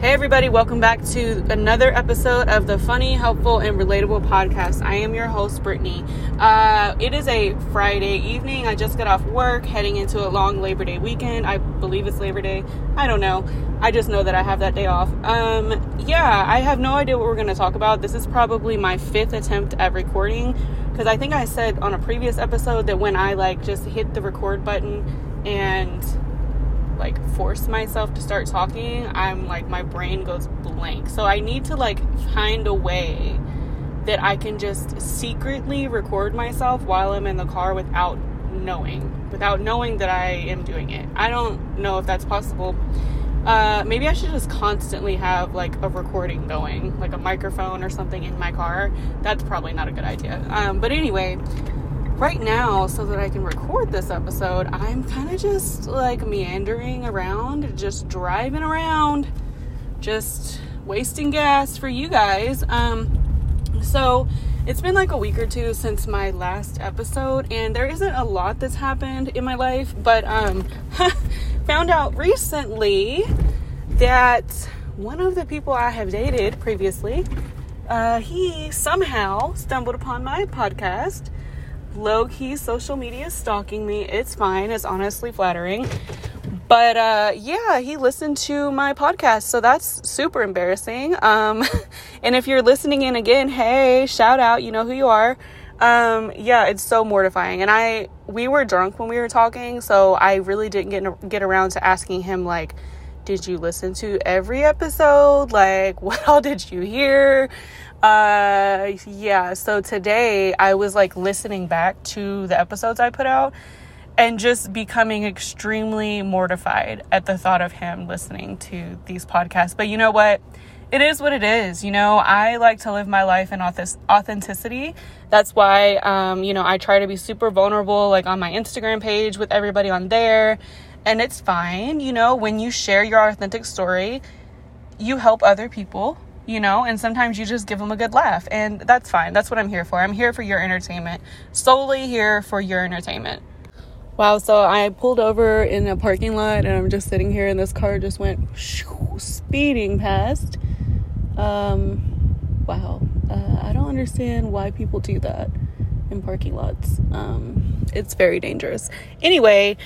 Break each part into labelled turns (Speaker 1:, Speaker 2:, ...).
Speaker 1: Hey, everybody, welcome back to another episode of the Funny, Helpful, and Relatable podcast. I am your host, Brittany. Uh, it is a Friday evening. I just got off work, heading into a long Labor Day weekend. I believe it's Labor Day. I don't know. I just know that I have that day off. Um, yeah, I have no idea what we're going to talk about. This is probably my fifth attempt at recording because I think I said on a previous episode that when I like just hit the record button and like force myself to start talking, I'm like my brain goes blank. So I need to like find a way that I can just secretly record myself while I'm in the car without knowing, without knowing that I am doing it. I don't know if that's possible. Uh, maybe I should just constantly have like a recording going, like a microphone or something in my car. That's probably not a good idea. Um, but anyway, right now, so that I can record this episode, I'm kind of just like meandering around, just driving around, just wasting gas for you guys. Um, so it's been like a week or two since my last episode, and there isn't a lot that's happened in my life, but um, found out recently that one of the people I have dated previously, uh, he somehow stumbled upon my podcast low key social media stalking me. It's fine. It's honestly flattering. But uh, yeah, he listened to my podcast, so that's super embarrassing. Um, and if you're listening in again, hey, shout out, you know who you are. Um, yeah, it's so mortifying. And I, we were drunk when we were talking, so I really didn't get get around to asking him like, did you listen to every episode? Like, what all did you hear? Uh, yeah, so today I was like listening back to the episodes I put out and just becoming extremely mortified at the thought of him listening to these podcasts. But you know what? It is what it is. You know, I like to live my life in authenticity. That's why, um, you know, I try to be super vulnerable, like on my Instagram page with everybody on there. And it's fine. You know, when you share your authentic story, you help other people you know, and sometimes you just give them a good laugh, and that's fine. That's what I'm here for. I'm here for your entertainment, solely here for your entertainment. Wow, so I pulled over in a parking lot and I'm just sitting here, and this car just went speeding past. Um, wow, uh, I don't understand why people do that in parking lots. Um, it's very dangerous. Anyway,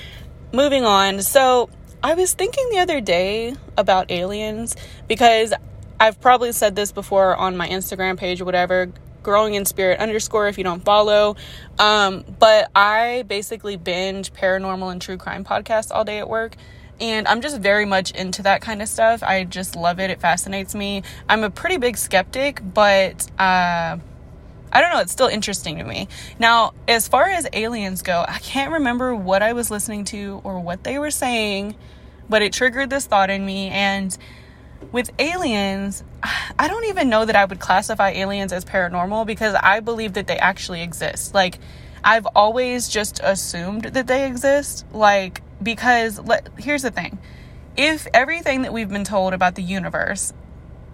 Speaker 1: moving on. So, I was thinking the other day about aliens because I've probably said this before on my Instagram page or whatever, growing in spirit underscore if you don't follow. Um, but I basically binge paranormal and true crime podcasts all day at work. And I'm just very much into that kind of stuff. I just love it. It fascinates me. I'm a pretty big skeptic, but uh, I don't know. It's still interesting to me. Now, as far as aliens go, I can't remember what I was listening to or what they were saying, but it triggered this thought in me. And with aliens, I don't even know that I would classify aliens as paranormal because I believe that they actually exist. Like, I've always just assumed that they exist. Like, because here's the thing if everything that we've been told about the universe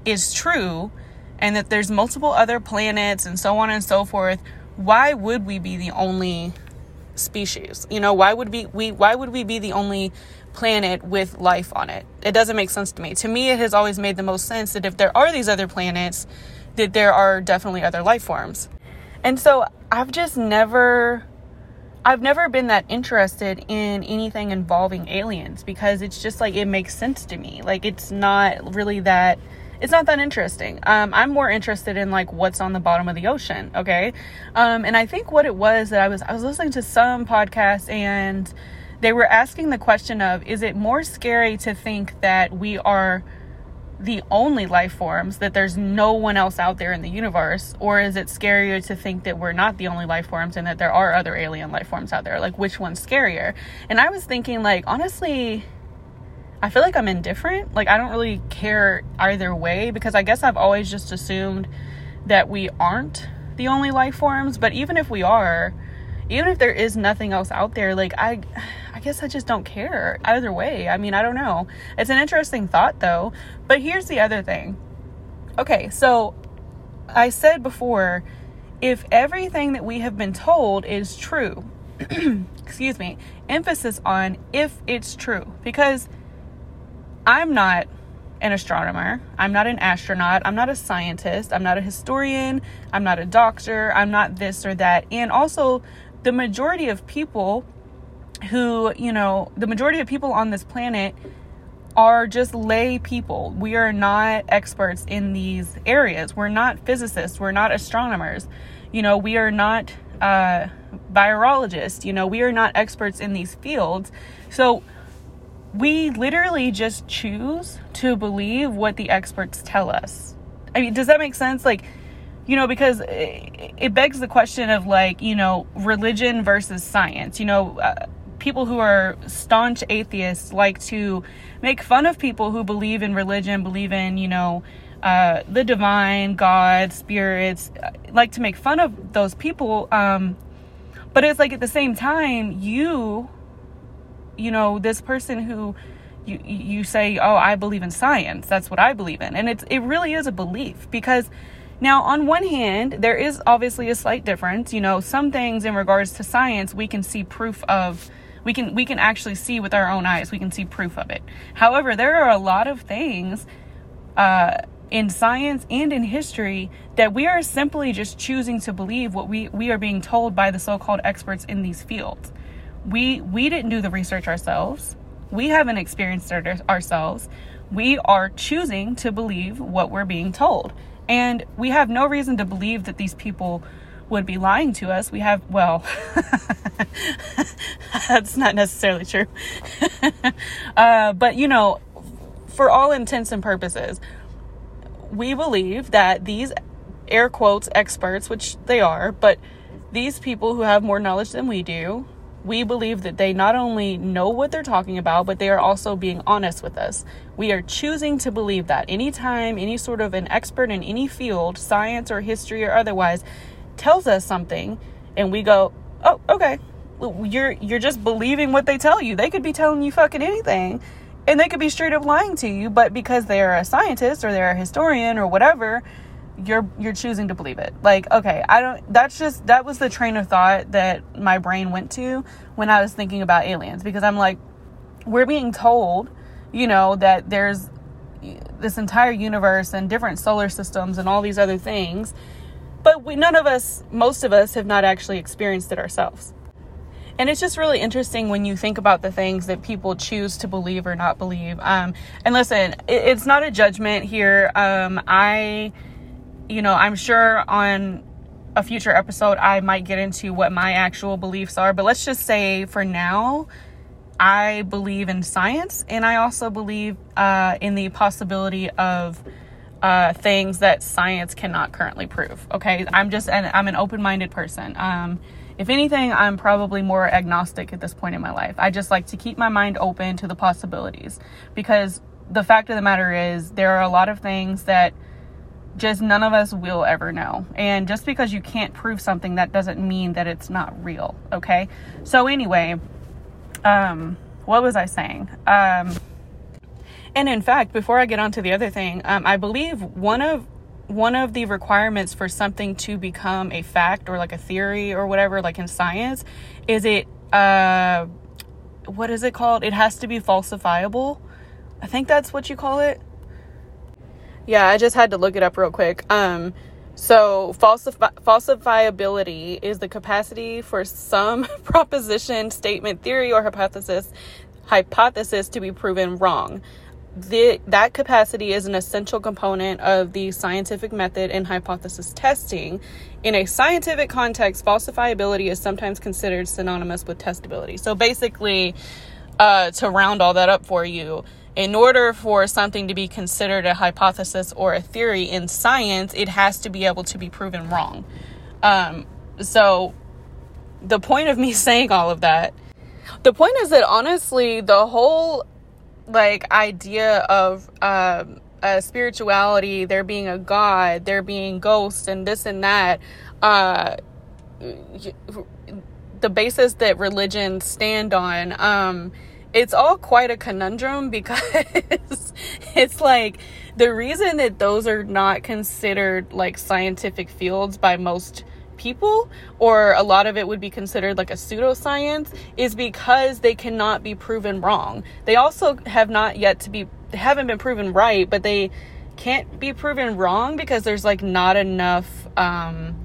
Speaker 1: is true and that there's multiple other planets and so on and so forth, why would we be the only species? You know, why would we, we why would we be the only planet with life on it. It doesn't make sense to me. To me, it has always made the most sense that if there are these other planets, that there are definitely other life forms. And so I've just never I've never been that interested in anything involving aliens because it's just like it makes sense to me. Like it's not really that it's not that interesting. Um, I'm more interested in like what's on the bottom of the ocean, okay? Um, and I think what it was that I was I was listening to some podcast and they were asking the question of is it more scary to think that we are the only life forms, that there's no one else out there in the universe? Or is it scarier to think that we're not the only life forms and that there are other alien life forms out there? Like, which one's scarier? And I was thinking, like, honestly, I feel like I'm indifferent. Like, I don't really care either way because I guess I've always just assumed that we aren't the only life forms. But even if we are, even if there is nothing else out there, like, I I guess I just don't care either way. I mean, I don't know. It's an interesting thought though. But here's the other thing. Okay, so I said before if everything that we have been told is true, excuse me, emphasis on if it's true, because I'm not an astronomer. I'm not an astronaut. I'm not a scientist. I'm not a historian. I'm not a doctor. I'm not this or that. And also, the majority of people who, you know, the majority of people on this planet are just lay people. We are not experts in these areas. We're not physicists. We're not astronomers. You know, we are not uh, virologists. You know, we are not experts in these fields. So we literally just choose to believe what the experts tell us. I mean, does that make sense? Like, you know, because it begs the question of like, you know, religion versus science. You know, uh, people who are staunch atheists like to make fun of people who believe in religion, believe in, you know, uh, the divine, God, spirits, uh, like to make fun of those people. Um, but it's like at the same time, you, you know, this person who you you say, "Oh, I believe in science. That's what I believe in." And it's it really is a belief because now on one hand, there is obviously a slight difference. You know, some things in regards to science, we can see proof of we can we can actually see with our own eyes. We can see proof of it. However, there are a lot of things uh, in science and in history that we are simply just choosing to believe what we we are being told by the so-called experts in these fields. We we didn't do the research ourselves. We haven't experienced it ourselves. We are choosing to believe what we're being told. And we have no reason to believe that these people would be lying to us. We have, well, that's not necessarily true. uh, but, you know, for all intents and purposes, we believe that these air quotes experts, which they are, but these people who have more knowledge than we do, we believe that they not only know what they're talking about, but they are also being honest with us. We are choosing to believe that anytime any sort of an expert in any field, science or history or otherwise, tells us something and we go, "Oh, okay." You're you're just believing what they tell you. They could be telling you fucking anything and they could be straight up lying to you, but because they're a scientist or they're a historian or whatever, you're you're choosing to believe it. Like, okay, I don't that's just that was the train of thought that my brain went to when I was thinking about aliens because I'm like we're being told, you know, that there's this entire universe and different solar systems and all these other things but we, none of us, most of us, have not actually experienced it ourselves. And it's just really interesting when you think about the things that people choose to believe or not believe. Um, and listen, it, it's not a judgment here. Um, I, you know, I'm sure on a future episode I might get into what my actual beliefs are. But let's just say for now, I believe in science and I also believe uh, in the possibility of uh, things that science cannot currently prove. Okay, I'm just an I'm an open minded person. Um, if anything, I'm probably more agnostic at this point in my life. I just like to keep my mind open to the possibilities because the fact of the matter is there are a lot of things that just none of us will ever know. And just because you can't prove something, that doesn't mean that it's not real. Okay. So anyway, um, what was I saying? Um, and in fact, before I get on to the other thing, um, I believe one of one of the requirements for something to become a fact or like a theory or whatever, like in science, is it uh, what is it called? It has to be falsifiable. I think that's what you call it. Yeah, I just had to look it up real quick. Um, so falsifi- falsifiability is the capacity for some proposition, statement, theory, or hypothesis hypothesis to be proven wrong the, that capacity is an essential component of the scientific method in hypothesis testing. In a scientific context, falsifiability is sometimes considered synonymous with testability. So basically, uh, to round all that up for you, in order for something to be considered a hypothesis or a theory in science, it has to be able to be proven wrong. Um, so, the point of me saying all of that, the point is that honestly, the whole like idea of um, a spirituality, there being a god, there being ghosts, and this and that. Uh, the basis that religions stand on. Um, it's all quite a conundrum because it's like the reason that those are not considered like scientific fields by most people, or a lot of it would be considered like a pseudoscience, is because they cannot be proven wrong. They also have not yet to be haven't been proven right, but they can't be proven wrong because there's like not enough um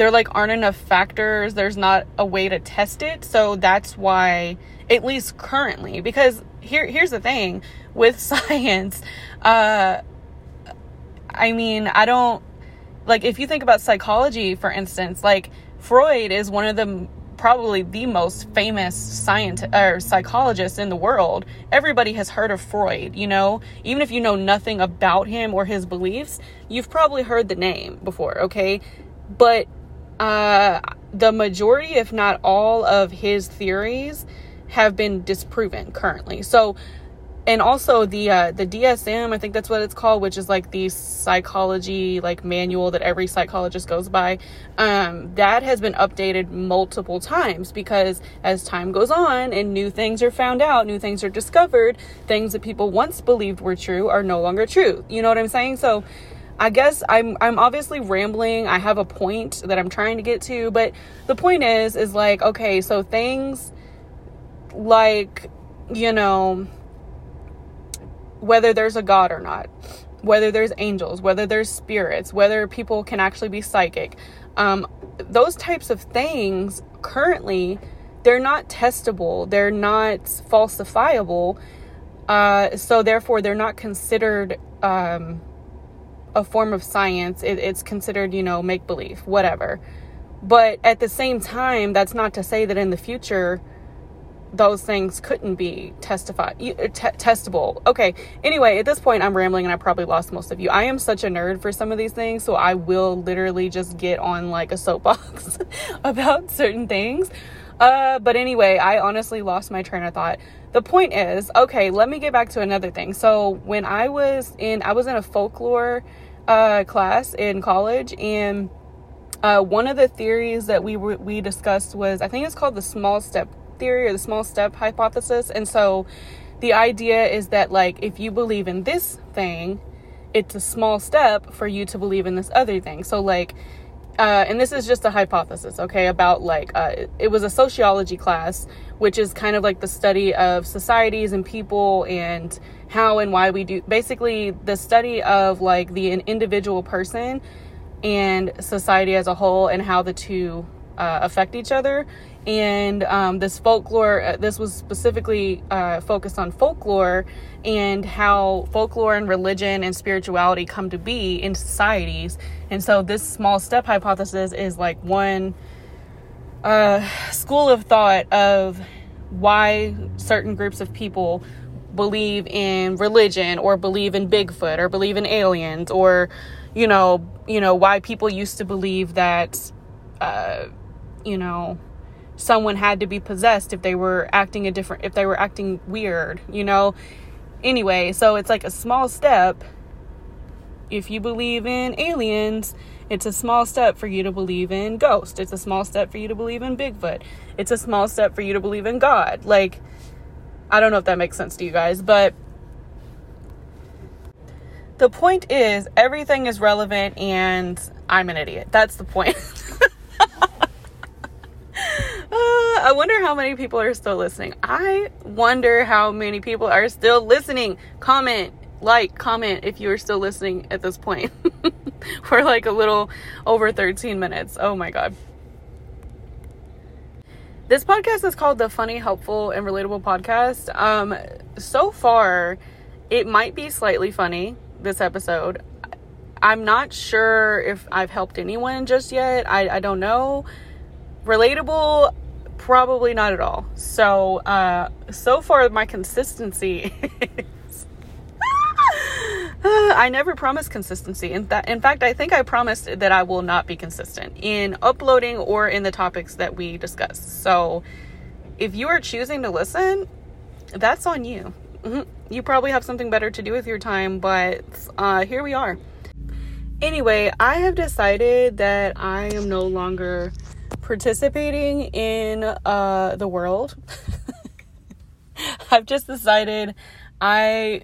Speaker 1: there like aren't enough factors there's not a way to test it so that's why at least currently because here here's the thing with science uh i mean i don't like if you think about psychology for instance like freud is one of the probably the most famous scientist or psychologist in the world. Everybody has heard of Freud, you know? Even if you know nothing about him or his beliefs, you've probably heard the name before, okay? But uh the majority if not all of his theories have been disproven currently. So and also the uh, the DSM, I think that's what it's called, which is like the psychology like manual that every psychologist goes by. Um, that has been updated multiple times because as time goes on and new things are found out, new things are discovered, things that people once believed were true are no longer true. You know what I'm saying? So. I guess I'm I'm obviously rambling. I have a point that I'm trying to get to, but the point is is like okay, so things like you know whether there's a God or not, whether there's angels, whether there's spirits, whether people can actually be psychic. Um, those types of things currently they're not testable, they're not falsifiable, uh, so therefore they're not considered um, a form of science. It, it's considered, you know, make believe, whatever. But at the same time, that's not to say that in the future those things couldn't be testified uh, t- testable okay anyway at this point i'm rambling and i probably lost most of you i am such a nerd for some of these things so i will literally just get on like a soapbox about certain things uh but anyway i honestly lost my train of thought the point is okay let me get back to another thing so when i was in i was in a folklore uh class in college and uh, one of the theories that we were, we discussed was I think it's called the small step theory or the small step hypothesis. And so the idea is that, like, if you believe in this thing, it's a small step for you to believe in this other thing. So, like, uh, and this is just a hypothesis, okay, about like, uh, it was a sociology class, which is kind of like the study of societies and people and how and why we do basically the study of like the an individual person and society as a whole and how the two uh, affect each other. And um, this folklore uh, this was specifically uh, focused on folklore and how folklore and religion and spirituality come to be in societies. And so this small step hypothesis is like one uh, school of thought of why certain groups of people believe in religion or believe in bigfoot or believe in aliens or you know you know why people used to believe that uh, you know someone had to be possessed if they were acting a different if they were acting weird you know? Anyway so it's like a small step. If you believe in aliens it's a small step for you to believe in ghosts. It's a small step for you to believe in bigfoot. It's a small step for you to believe in god. Like i don't know if that makes sense to you guys but the point is everything is relevant and i'm an idiot. That's the point I wonder how many people are still listening. I wonder how many people are still listening. Comment, like, comment if you are still listening at this point. For like a little over 13 minutes. Oh my God. This podcast is called the Funny, Helpful, and Relatable Podcast. Um, so far, it might be slightly funny this episode. I'm not sure if I've helped anyone just yet. I, I don't know. Relatable, probably not at all. So, uh, so far, my consistency is. I never promised consistency. In, in fact, I think I promised that I will not be consistent in uploading or in the topics that we discuss. So, if you are choosing to listen, that's on you. Mm-hmm. You probably have something better to do with your time, but uh, here we are. Anyway, I have decided that I am no longer participating in uh, the world. I've just decided I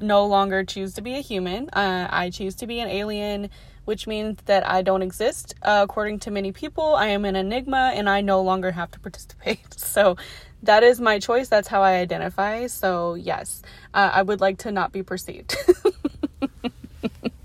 Speaker 1: no longer choose to be a human. Uh, I choose to be an alien, which means that I don't exist. Uh, according to many people, I am an enigma and I no longer have to participate. So that is my choice. That's how I identify. So, yes, uh, I would like to not be perceived.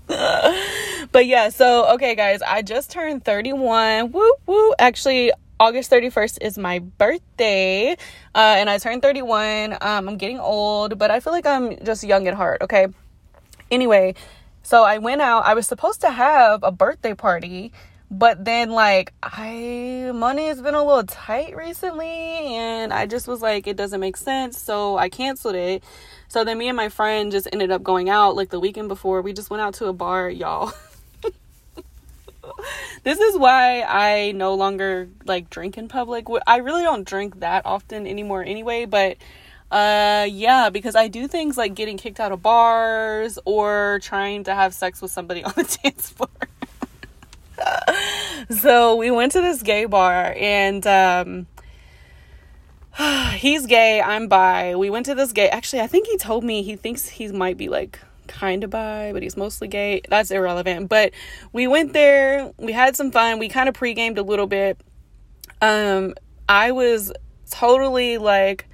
Speaker 1: but yeah, so okay, guys, I just turned 31. Woo woo. Actually, August 31st is my birthday, uh, and I turned 31. Um, I'm getting old, but I feel like I'm just young at heart, okay? Anyway, so I went out. I was supposed to have a birthday party, but then like I money has been a little tight recently, and I just was like, it doesn't make sense, so I canceled it. So then me and my friend just ended up going out like the weekend before. We just went out to a bar, y'all. this is why I no longer like drink in public. I really don't drink that often anymore anyway, but uh yeah, because I do things like getting kicked out of bars or trying to have sex with somebody on the dance floor. so we went to this gay bar and um he's gay, I'm bi. We went to this gay. Actually, I think he told me he thinks he might be like kind of bi, but he's mostly gay. That's irrelevant. But we went there, we had some fun. We kind of pre-gamed a little bit. Um, I was totally like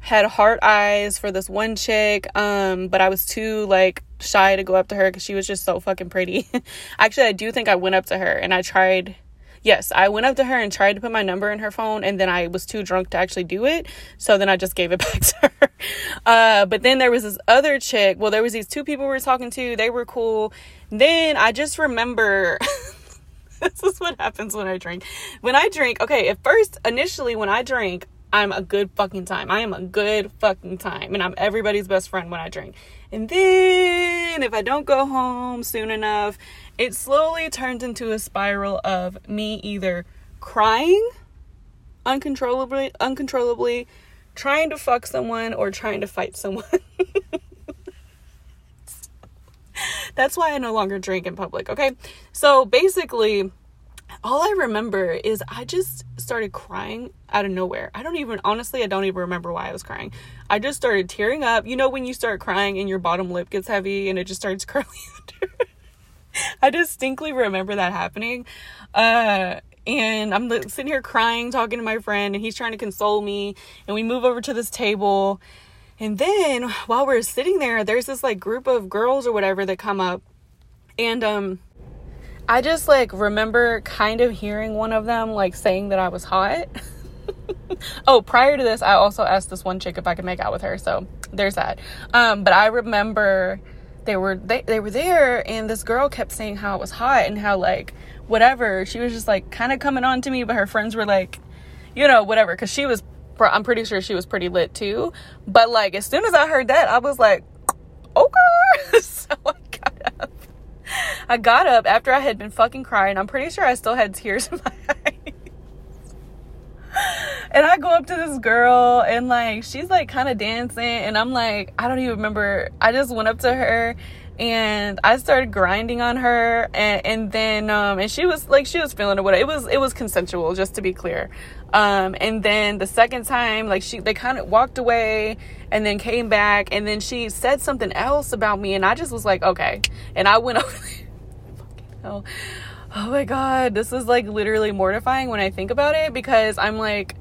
Speaker 1: had heart eyes for this one chick, um, but I was too like shy to go up to her because she was just so fucking pretty. Actually, I do think I went up to her and I tried yes, I went up to her and tried to put my number in her phone, and then I was too drunk to actually do it. So then I just gave it back to her. Uh, but then there was this other chick. Well, there was these two people we were talking to. They were cool. Then I just remember. this is what happens when I drink. When I drink, okay, at first, initially, when I drink, I'm a good fucking time. I am a good fucking time. And I'm everybody's best friend when I drink. And then if I don't go home soon enough, it slowly turns into a spiral of me either crying uncontrollably, uncontrollably, trying to fuck someone or trying to fight someone. That's why I no longer drink in public, okay? So basically, all I remember is I just started crying out of nowhere. I don't even, honestly, I don't even remember why I was crying. I just started tearing up. You know, when you start crying and your bottom lip gets heavy and it just starts curling under? I distinctly remember that happening. Uh, and I'm sitting here crying, talking to my friend, and he's trying to console me. And we move over to this table. And then while we're sitting there, there's this like group of girls or whatever that come up. And um I just like remember kind of hearing one of them like saying that I was hot. oh, prior to this, I also asked this one chick if I could make out with her. So there's that. Um, but I remember they were they, they were there and this girl kept saying how it was hot and how like whatever. She was just like kind of coming on to me but her friends were like you know whatever because she was i'm pretty sure she was pretty lit too. But like as soon as i heard that i was like okay. So i got up. I got up after i had been fucking crying. I'm pretty sure i still had tears in my eyes and I go up to this girl and like she's like kind of dancing and I'm like I don't even remember. I just went up to her and I started grinding on her and, and then um and she was like she was feeling it. What it was it was consensual just to be clear. Um and then the second time like she they kind of walked away and then came back and then she said something else about me and I just was like okay. And I went over there. Oh my god. This is like literally mortifying when I think about it because I'm like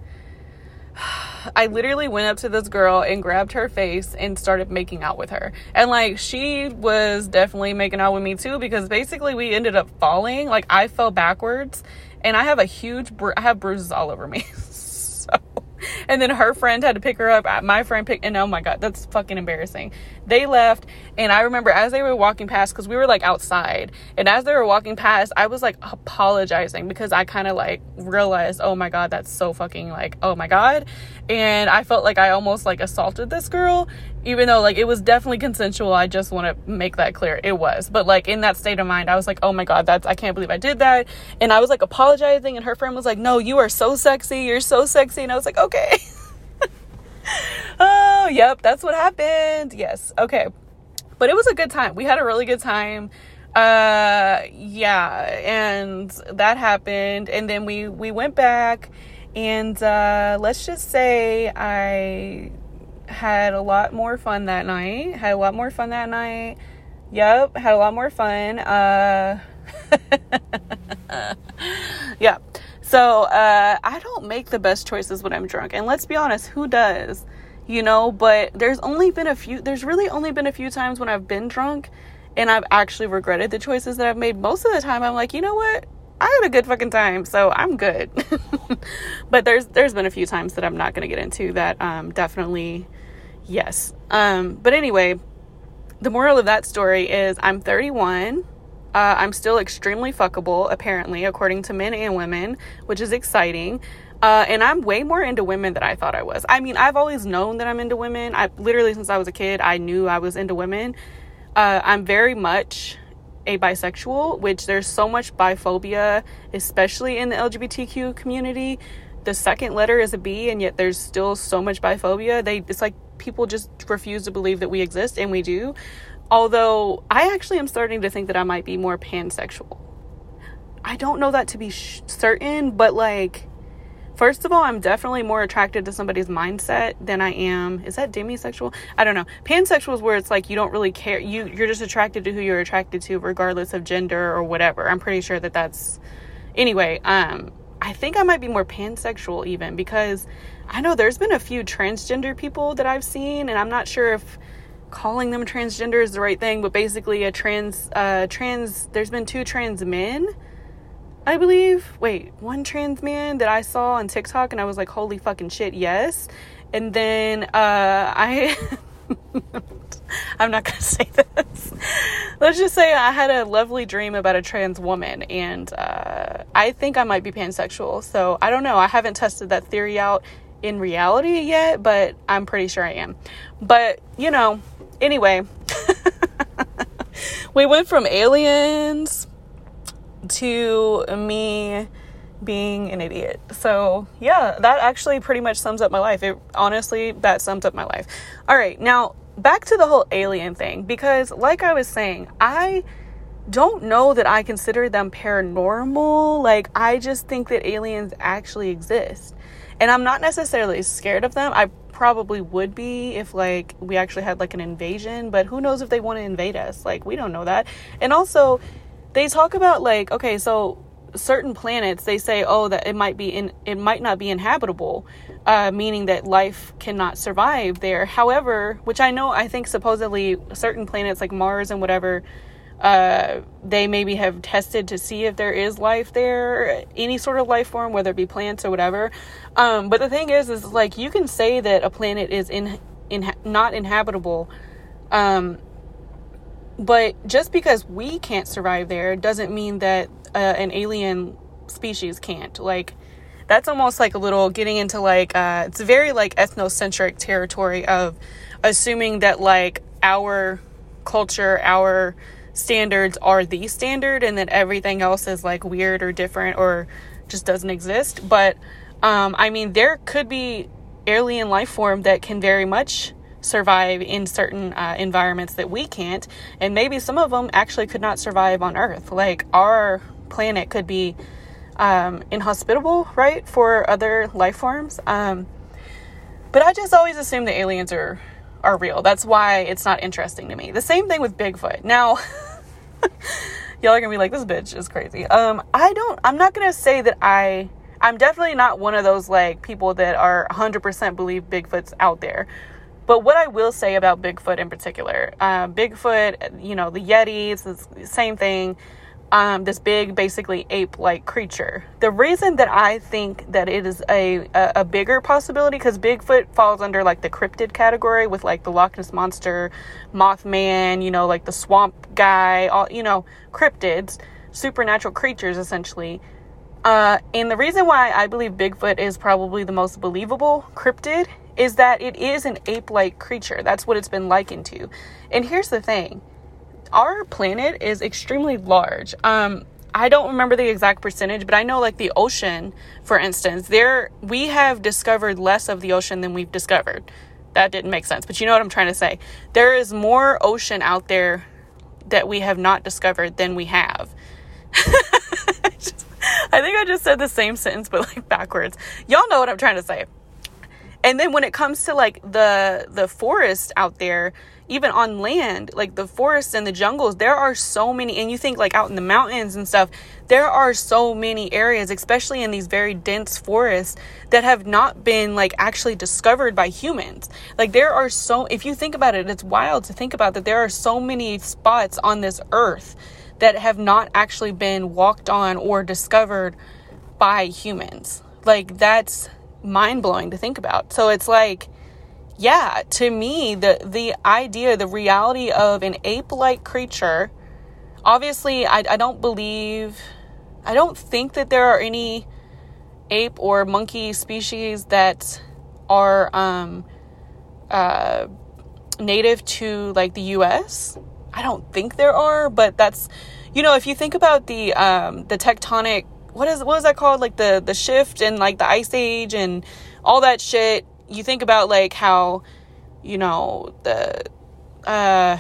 Speaker 1: I literally went up to this girl and grabbed her face and started making out with her. And like she was definitely making out with me too because basically we ended up falling. Like I fell backwards and I have a huge bru- I have bruises all over me. so and then her friend had to pick her up. My friend picked, and oh my god, that's fucking embarrassing. They left, and I remember as they were walking past, because we were like outside, and as they were walking past, I was like apologizing because I kind of like realized, oh my god, that's so fucking like, oh my god, and I felt like I almost like assaulted this girl, even though like it was definitely consensual. I just want to make that clear, it was, but like in that state of mind, I was like, oh my god, that's I can't believe I did that, and I was like apologizing, and her friend was like, no, you are so sexy, you're so sexy, and I was like, okay. oh, yep, that's what happened. Yes. Okay. But it was a good time. We had a really good time. Uh yeah, and that happened and then we we went back and uh let's just say I had a lot more fun that night. Had a lot more fun that night. Yep, had a lot more fun. Uh, yeah. So uh, I don't make the best choices when I'm drunk, and let's be honest, who does? You know. But there's only been a few. There's really only been a few times when I've been drunk, and I've actually regretted the choices that I've made. Most of the time, I'm like, you know what? I had a good fucking time, so I'm good. but there's there's been a few times that I'm not gonna get into that. Um, definitely, yes. Um, but anyway, the moral of that story is I'm 31. Uh, I'm still extremely fuckable, apparently, according to men and women, which is exciting. Uh, and I'm way more into women than I thought I was. I mean, I've always known that I'm into women. I literally, since I was a kid, I knew I was into women. Uh, I'm very much a bisexual, which there's so much biphobia, especially in the LGBTQ community. The second letter is a B, and yet there's still so much biphobia. They, it's like people just refuse to believe that we exist, and we do. Although I actually am starting to think that I might be more pansexual. I don't know that to be sh- certain, but like, first of all, I'm definitely more attracted to somebody's mindset than I am. Is that demisexual? I don't know. Pansexual is where it's like you don't really care. You you're just attracted to who you're attracted to, regardless of gender or whatever. I'm pretty sure that that's. Anyway, um, I think I might be more pansexual even because I know there's been a few transgender people that I've seen, and I'm not sure if calling them transgender is the right thing, but basically a trans uh trans there's been two trans men, I believe. Wait, one trans man that I saw on TikTok and I was like, holy fucking shit, yes. And then uh I I'm not gonna say this. Let's just say I had a lovely dream about a trans woman, and uh, I think I might be pansexual. So I don't know. I haven't tested that theory out in reality yet, but I'm pretty sure I am. But you know, anyway, we went from aliens to me being an idiot. So, yeah, that actually pretty much sums up my life. It honestly, that sums up my life. All right, now back to the whole alien thing because, like I was saying, I don't know that I consider them paranormal. Like, I just think that aliens actually exist. And I'm not necessarily scared of them. I probably would be if like we actually had like an invasion, but who knows if they want to invade us? Like we don't know that. And also they talk about like okay, so certain planets they say oh that it might be in it might not be inhabitable uh, meaning that life cannot survive there however which i know i think supposedly certain planets like mars and whatever uh, they maybe have tested to see if there is life there, any sort of life form, whether it be plants or whatever. Um, but the thing is, is like you can say that a planet is in, in not inhabitable, um, but just because we can't survive there doesn't mean that uh, an alien species can't. Like that's almost like a little getting into like uh, it's very like ethnocentric territory of assuming that like our culture, our standards are the standard and that everything else is like weird or different or just doesn't exist. But um, I mean, there could be alien life form that can very much survive in certain uh, environments that we can't. And maybe some of them actually could not survive on Earth. Like our planet could be um, inhospitable, right, for other life forms. Um, but I just always assume the aliens are are real. That's why it's not interesting to me. The same thing with Bigfoot. Now, y'all are gonna be like, this bitch is crazy. Um, I don't, I'm not gonna say that I, I'm definitely not one of those like people that are 100% believe Bigfoot's out there. But what I will say about Bigfoot in particular, uh, Bigfoot, you know, the Yetis, the same thing um, this big, basically ape like creature. The reason that I think that it is a, a, a bigger possibility, because Bigfoot falls under like the cryptid category with like the Loch Ness Monster, Mothman, you know, like the swamp guy, all, you know, cryptids, supernatural creatures essentially. Uh, and the reason why I believe Bigfoot is probably the most believable cryptid is that it is an ape like creature. That's what it's been likened to. And here's the thing our planet is extremely large. Um, I don't remember the exact percentage, but I know like the ocean, for instance, there we have discovered less of the ocean than we've discovered. That didn't make sense, but you know what I'm trying to say. There is more ocean out there that we have not discovered than we have. I think I just said the same sentence but like backwards. Y'all know what I'm trying to say. And then when it comes to like the the forest out there, even on land, like the forests and the jungles, there are so many and you think like out in the mountains and stuff, there are so many areas, especially in these very dense forests that have not been like actually discovered by humans. Like there are so if you think about it, it's wild to think about that there are so many spots on this earth that have not actually been walked on or discovered by humans. Like that's mind blowing to think about. So it's like, yeah, to me, the the idea, the reality of an ape like creature. Obviously, I, I don't believe, I don't think that there are any ape or monkey species that are um, uh, native to like the U.S. I don't think there are, but that's, you know, if you think about the um, the tectonic what is what is that called like the the shift and like the ice age and all that shit you think about like how you know the uh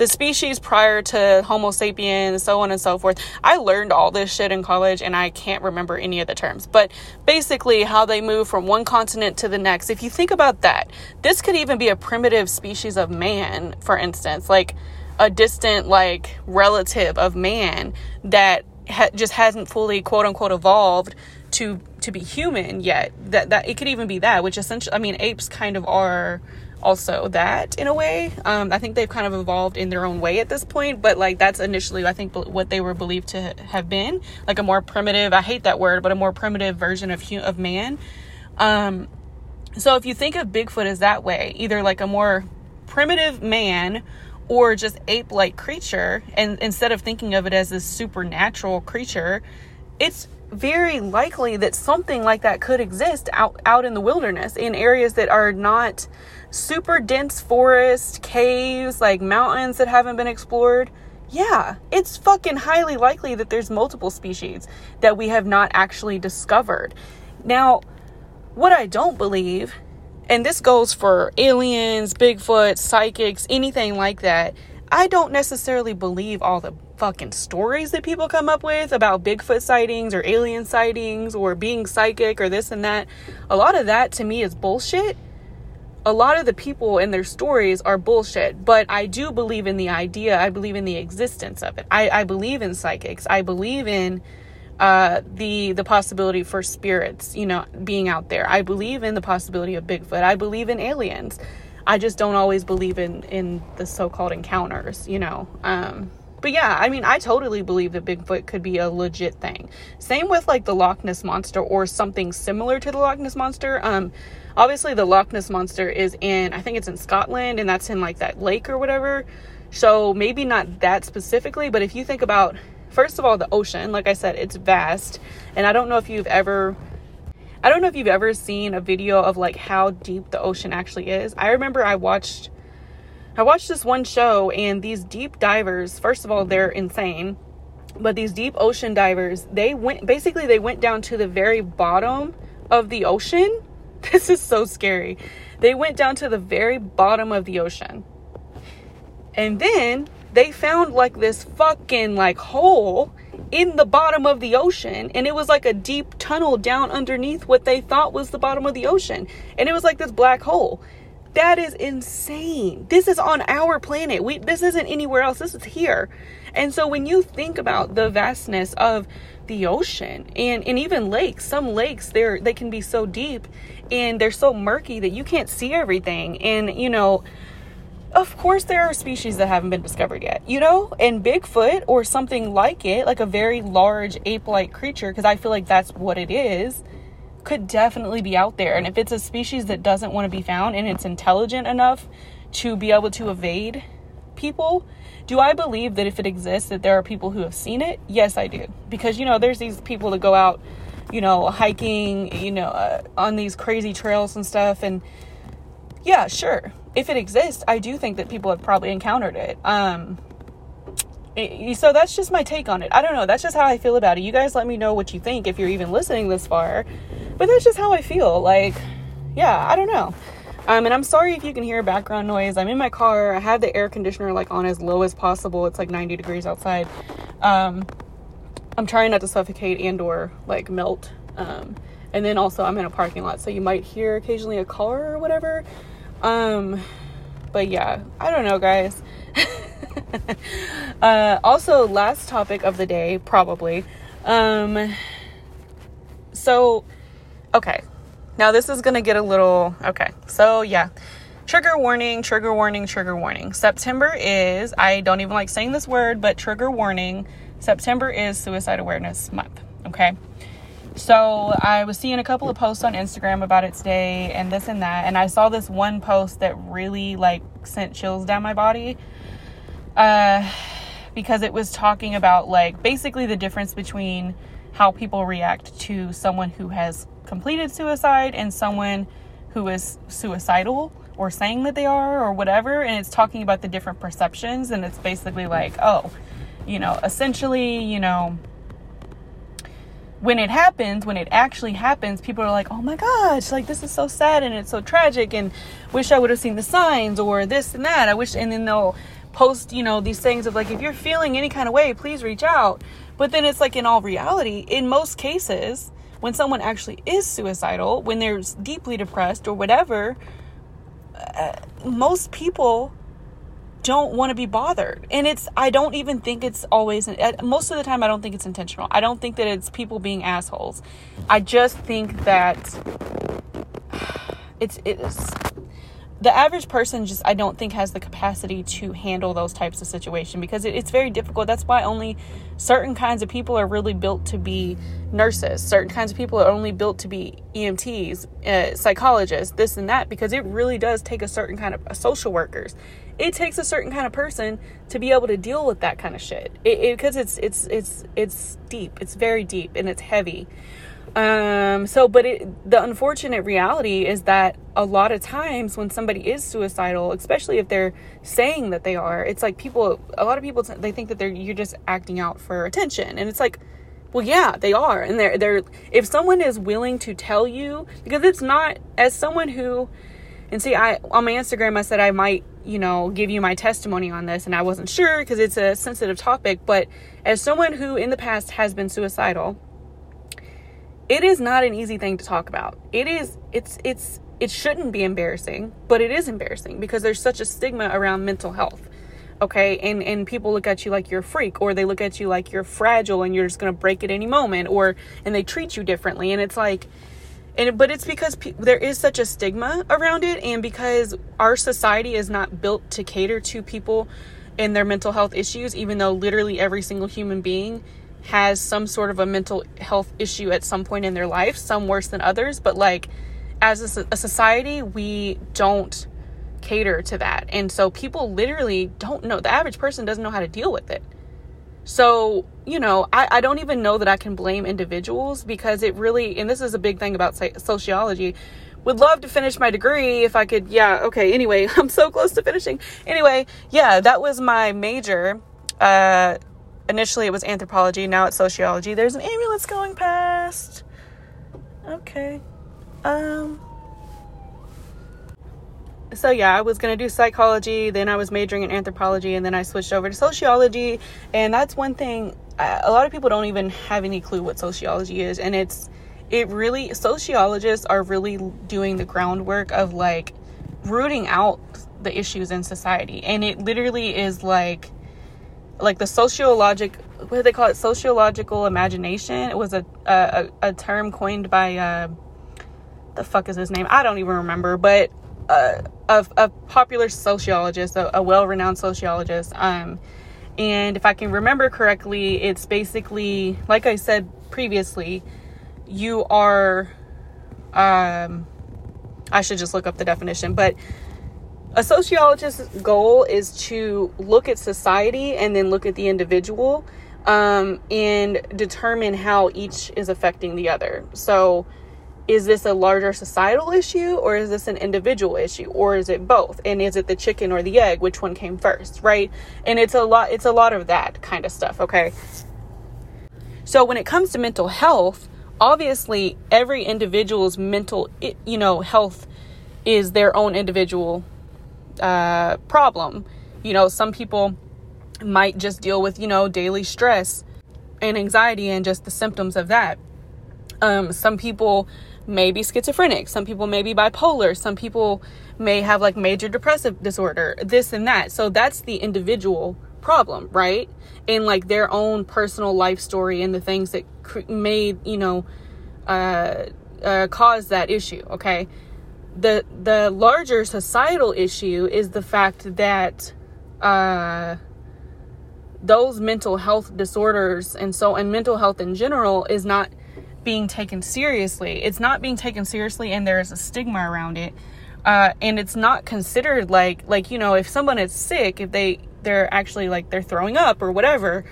Speaker 1: the species prior to Homo sapiens, so on and so forth. I learned all this shit in college and I can't remember any of the terms, but basically, how they move from one continent to the next. If you think about that, this could even be a primitive species of man, for instance, like a distant, like relative of man that ha- just hasn't fully quote unquote evolved to to be human yet that that it could even be that which essentially i mean apes kind of are also that in a way. Um, i think they've kind of evolved in their own way at this point but like that's initially i think what they were believed to have been like a more primitive i hate that word but a more primitive version of of man. Um, so if you think of bigfoot as that way either like a more primitive man or just ape like creature, and instead of thinking of it as this supernatural creature, it's very likely that something like that could exist out, out in the wilderness in areas that are not super dense forest, caves, like mountains that haven't been explored. Yeah, it's fucking highly likely that there's multiple species that we have not actually discovered. Now, what I don't believe and this goes for aliens, Bigfoot, psychics, anything like that. I don't necessarily believe all the fucking stories that people come up with about Bigfoot sightings or alien sightings or being psychic or this and that. A lot of that to me is bullshit. A lot of the people and their stories are bullshit, but I do believe in the idea. I believe in the existence of it. I, I believe in psychics. I believe in uh, the the possibility for spirits, you know, being out there. I believe in the possibility of Bigfoot. I believe in aliens. I just don't always believe in in the so-called encounters, you know. Um, but yeah, I mean, I totally believe that Bigfoot could be a legit thing. Same with like the Loch Ness monster or something similar to the Loch Ness monster. Um, obviously the Loch Ness monster is in I think it's in Scotland and that's in like that lake or whatever. So maybe not that specifically, but if you think about first of all, the ocean, like I said, it's vast. And I don't know if you've ever I don't know if you've ever seen a video of like how deep the ocean actually is. I remember I watched I watched this one show and these deep divers, first of all, they're insane. But these deep ocean divers, they went basically they went down to the very bottom of the ocean. This is so scary. They went down to the very bottom of the ocean. And then they found like this fucking like hole in the bottom of the ocean and it was like a deep tunnel down underneath what they thought was the bottom of the ocean and it was like this black hole that is insane. This is on our planet. We this isn't anywhere else. This is here. And so when you think about the vastness of the ocean and and even lakes some lakes they're they can be so deep and they're so murky that you can't see everything. And you know of course there are species that haven't been discovered yet, you know? And Bigfoot or something like it, like a very large ape like creature, because I feel like that's what it is, could definitely be out there. And if it's a species that doesn't want to be found and it's intelligent enough to be able to evade people, do I believe that if it exists, that there are people who have seen it? Yes, I do. Because, you know, there's these people that go out, you know, hiking, you know, uh, on these crazy trails and stuff. And yeah, sure if it exists, I do think that people have probably encountered it. Um, it, so that's just my take on it. I don't know. That's just how I feel about it. You guys let me know what you think if you're even listening this far. But that's just how I feel. Like, yeah, I don't know. Um, and I'm sorry if you can hear background noise. I'm in my car. I have the air conditioner like on as low as possible. It's like 90 degrees outside. Um, I'm trying not to suffocate and or like melt. Um, And then also I'm in a parking lot, so you might hear occasionally a car or whatever. Um but yeah, I don't know, guys. uh also last topic of the day probably. Um so okay. Now this is going to get a little okay. So yeah. Trigger warning, trigger warning, trigger warning. September is I don't even like saying this word, but trigger warning. September is suicide awareness month, okay? So I was seeing a couple of posts on Instagram about it today and this and that, and I saw this one post that really like sent chills down my body. Uh because it was talking about like basically the difference between how people react to someone who has completed suicide and someone who is suicidal or saying that they are or whatever and it's talking about the different perceptions and it's basically like oh you know essentially you know when it happens, when it actually happens, people are like, oh my gosh, like this is so sad and it's so tragic and wish I would have seen the signs or this and that. I wish, and then they'll post, you know, these things of like, if you're feeling any kind of way, please reach out. But then it's like, in all reality, in most cases, when someone actually is suicidal, when they're deeply depressed or whatever, uh, most people don't want to be bothered. And it's, I don't even think it's always, most of the time, I don't think it's intentional. I don't think that it's people being assholes. I just think that it's, it's, the average person just i don't think has the capacity to handle those types of situations because it, it's very difficult. That's why only certain kinds of people are really built to be nurses. Certain kinds of people are only built to be emts uh, psychologists this and that because it really does take a certain kind of uh, social workers. It takes a certain kind of person to be able to deal with that kind of shit. Because it, it, it's it's it's it's deep. It's very deep and it's heavy um so but it the unfortunate reality is that a lot of times when somebody is suicidal especially if they're saying that they are it's like people a lot of people they think that they're you're just acting out for attention. And it's like well yeah they are. And they're they're if someone is willing to tell you because it's not as someone who and see i on my instagram i said i might you know give you my testimony on this and i wasn't sure because it's a sensitive topic but as someone who in the past has been suicidal it is not an easy thing to talk about. It is it's it's it shouldn't be embarrassing, but it is embarrassing because there's such a stigma around mental health. Okay? And and people look at you like you're a freak or they look at you like you're fragile and you're just going to break at any moment or and they treat you differently and it's like and but it's because pe- there is such a stigma around it and because our society is not built to cater to people and their mental health issues even though literally every single human being has some sort of a mental health issue at some point in their life, some worse than others, but like as a, a, society, we don't cater to that. And so people literally don't know, the average person doesn't know how to deal with it. So, you know, I, I don't even know that I can blame individuals because it really, and this is a big thing about sociology. Would love to finish my degree if I could. Yeah, okay. Anyway, I'm so close to finishing. Anyway, yeah, that was my major. Uh, initially it was anthropology, now it's sociology. There's an ambulance going past. Okay. Um so yeah, I was going to do psychology, then I was majoring in anthropology and then I switched over to sociology, and that's one thing a lot of people don't even have any clue what sociology is and it's it really sociologists are really doing the groundwork of like rooting out the issues in society and it literally is like like the sociologic what do they call it? Sociological imagination? It was a a, a term coined by uh the fuck is his name? I don't even remember but uh, a, a popular sociologist a, a well-renowned sociologist um and if i can remember correctly it's basically like i said previously you are um i should just look up the definition but a sociologist's goal is to look at society and then look at the individual um, and determine how each is affecting the other. So, is this a larger societal issue or is this an individual issue or is it both? And is it the chicken or the egg? Which one came first right? And it's a lot it's a lot of that kind of stuff okay? So when it comes to mental health obviously every individual's mental you know health is their own individual uh, problem. You know, some people might just deal with, you know, daily stress and anxiety and just the symptoms of that. Um, some people may be schizophrenic, some people may be bipolar, some people may have like major depressive disorder, this and that. So that's the individual problem, right? In like their own personal life story and the things that made, you know, uh, uh, cause that issue, okay? The the larger societal issue is the fact that uh those mental health disorders and so and mental health in general is not being taken seriously. It's not being taken seriously and there is a stigma around it. Uh, and it's not considered like like you know if someone is sick if they they're actually like they're throwing up or whatever